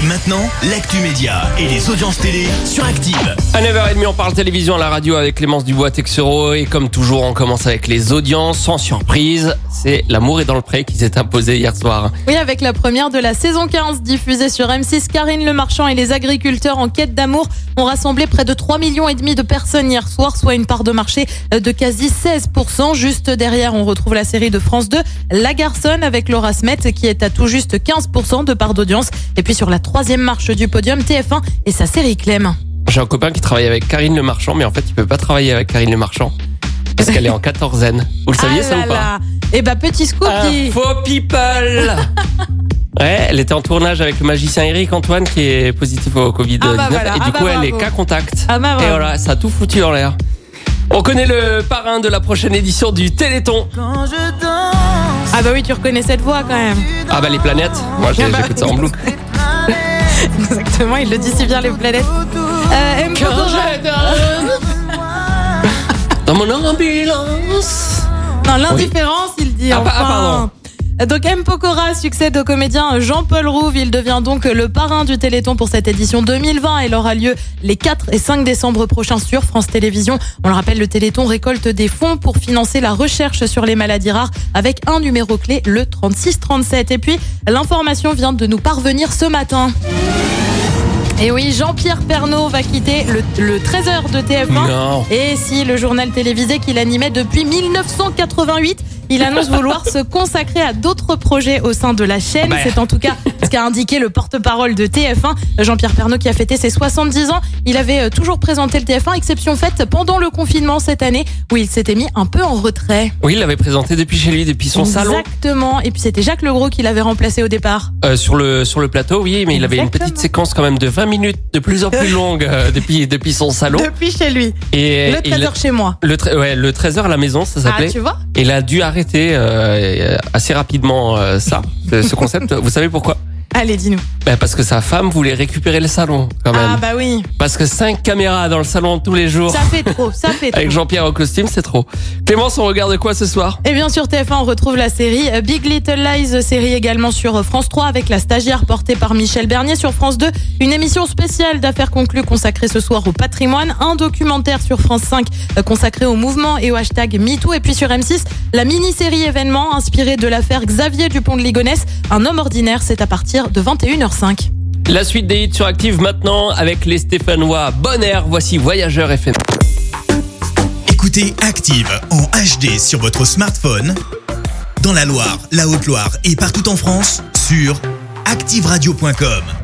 Et maintenant, l'actu média et les audiences télé sur Active. À 9h30, on parle télévision à la radio avec Clémence Dubois Texero et comme toujours, on commence avec les audiences sans surprise. C'est L'amour est dans le pré qui s'est imposé hier soir. Oui, avec la première de la saison 15 diffusée sur M6, Karine Le Marchand et les agriculteurs en quête d'amour ont rassemblé près de 3 millions et demi de personnes hier soir, soit une part de marché de quasi 16%. Juste derrière, on retrouve la série de France 2, La Garçonne avec Laura Smet qui est à tout juste 15% de part d'audience. Et puis sur la troisième marche du podium, TF1 et sa série Clem. J'ai un copain qui travaille avec Karine Le Marchand, mais en fait, il peut pas travailler avec Karine Le Marchand. Parce qu'elle est en quatorzaine. Vous le saviez Ah ça là ou pas? Eh ben petit scoop. Info people Ouais, elle était en tournage avec le magicien Eric Antoine qui est positif au Covid-19 Ah bah voilà. et du Ah coup bah elle est cas contact. Ah bah et voilà, ça a tout foutu en l'air. On connaît le parrain de la prochaine édition du Téléthon. Ah bah oui, tu reconnais cette voix quand même. Ah bah les planètes. Moi j'ai- Ah bah j'écoute ça en boucle. Exactement, il le dit si bien les planètes. Euh, M. Dans mon ambulance. Non, l'indifférence, il dit Ah, enfin. ah, pardon. Donc M. Pokora succède au comédien Jean-Paul Rouve. Il devient donc le parrain du Téléthon pour cette édition 2020. Elle aura lieu les 4 et 5 décembre prochains sur France Télévisions. On le rappelle, le Téléthon récolte des fonds pour financer la recherche sur les maladies rares avec un numéro clé, le 3637. Et puis, l'information vient de nous parvenir ce matin. Et oui, Jean-Pierre Pernaud va quitter le, le 13h de TF1. Non. Et si le journal télévisé qu'il animait depuis 1988, il annonce vouloir se consacrer à d'autres projets au sein de la chaîne. Bah. C'est en tout cas ce qu'a indiqué le porte-parole de TF1, Jean-Pierre Pernaud, qui a fêté ses 70 ans. Il avait euh, toujours présenté le TF1, exception faite pendant le confinement cette année, où il s'était mis un peu en retrait. Oui, il l'avait présenté depuis chez lui, depuis son salon. Exactement. Et puis c'était Jacques Legros qui l'avait remplacé au départ. Euh, sur le sur le plateau, oui, mais il avait une petite séquence quand même de 20 minutes, de plus en plus longue euh, depuis depuis son salon. Depuis chez lui. Et Le et 13h chez moi. le, ouais, le 13h à la maison, ça Ah, s'appelait. tu vois? Il a dû arrêter euh, assez rapidement euh, ça, ce concept. Vous savez pourquoi? Allez, dis-nous. Ben, Parce que sa femme voulait récupérer le salon quand même. Ah bah oui. Parce que cinq caméras dans le salon tous les jours Ça fait trop, ça fait trop. avec Jean-Pierre au costume, c'est trop. Clémence, on regarde quoi ce soir? Et bien sur TF1, on retrouve la série euh, Big Little Lies, série également sur euh, France 3 avec la stagiaire portée par Michel Bernier. Sur France 2, une émission spéciale d'affaires conclues consacrée ce soir au patrimoine. Un documentaire sur France 5 euh, consacré au mouvement et au hashtag MeToo. Et puis sur M6, la mini-série événement inspirée de l'affaire Xavier Dupont de Ligonnès. Un homme ordinaire, c'est à partir de 21h05. La suite des hits sur Active maintenant avec les Stéphanois. Bon air, voici Voyageur FM. Écoutez Active en HD sur votre smartphone, dans la Loire, la Haute-Loire et partout en France, sur activeradio.com.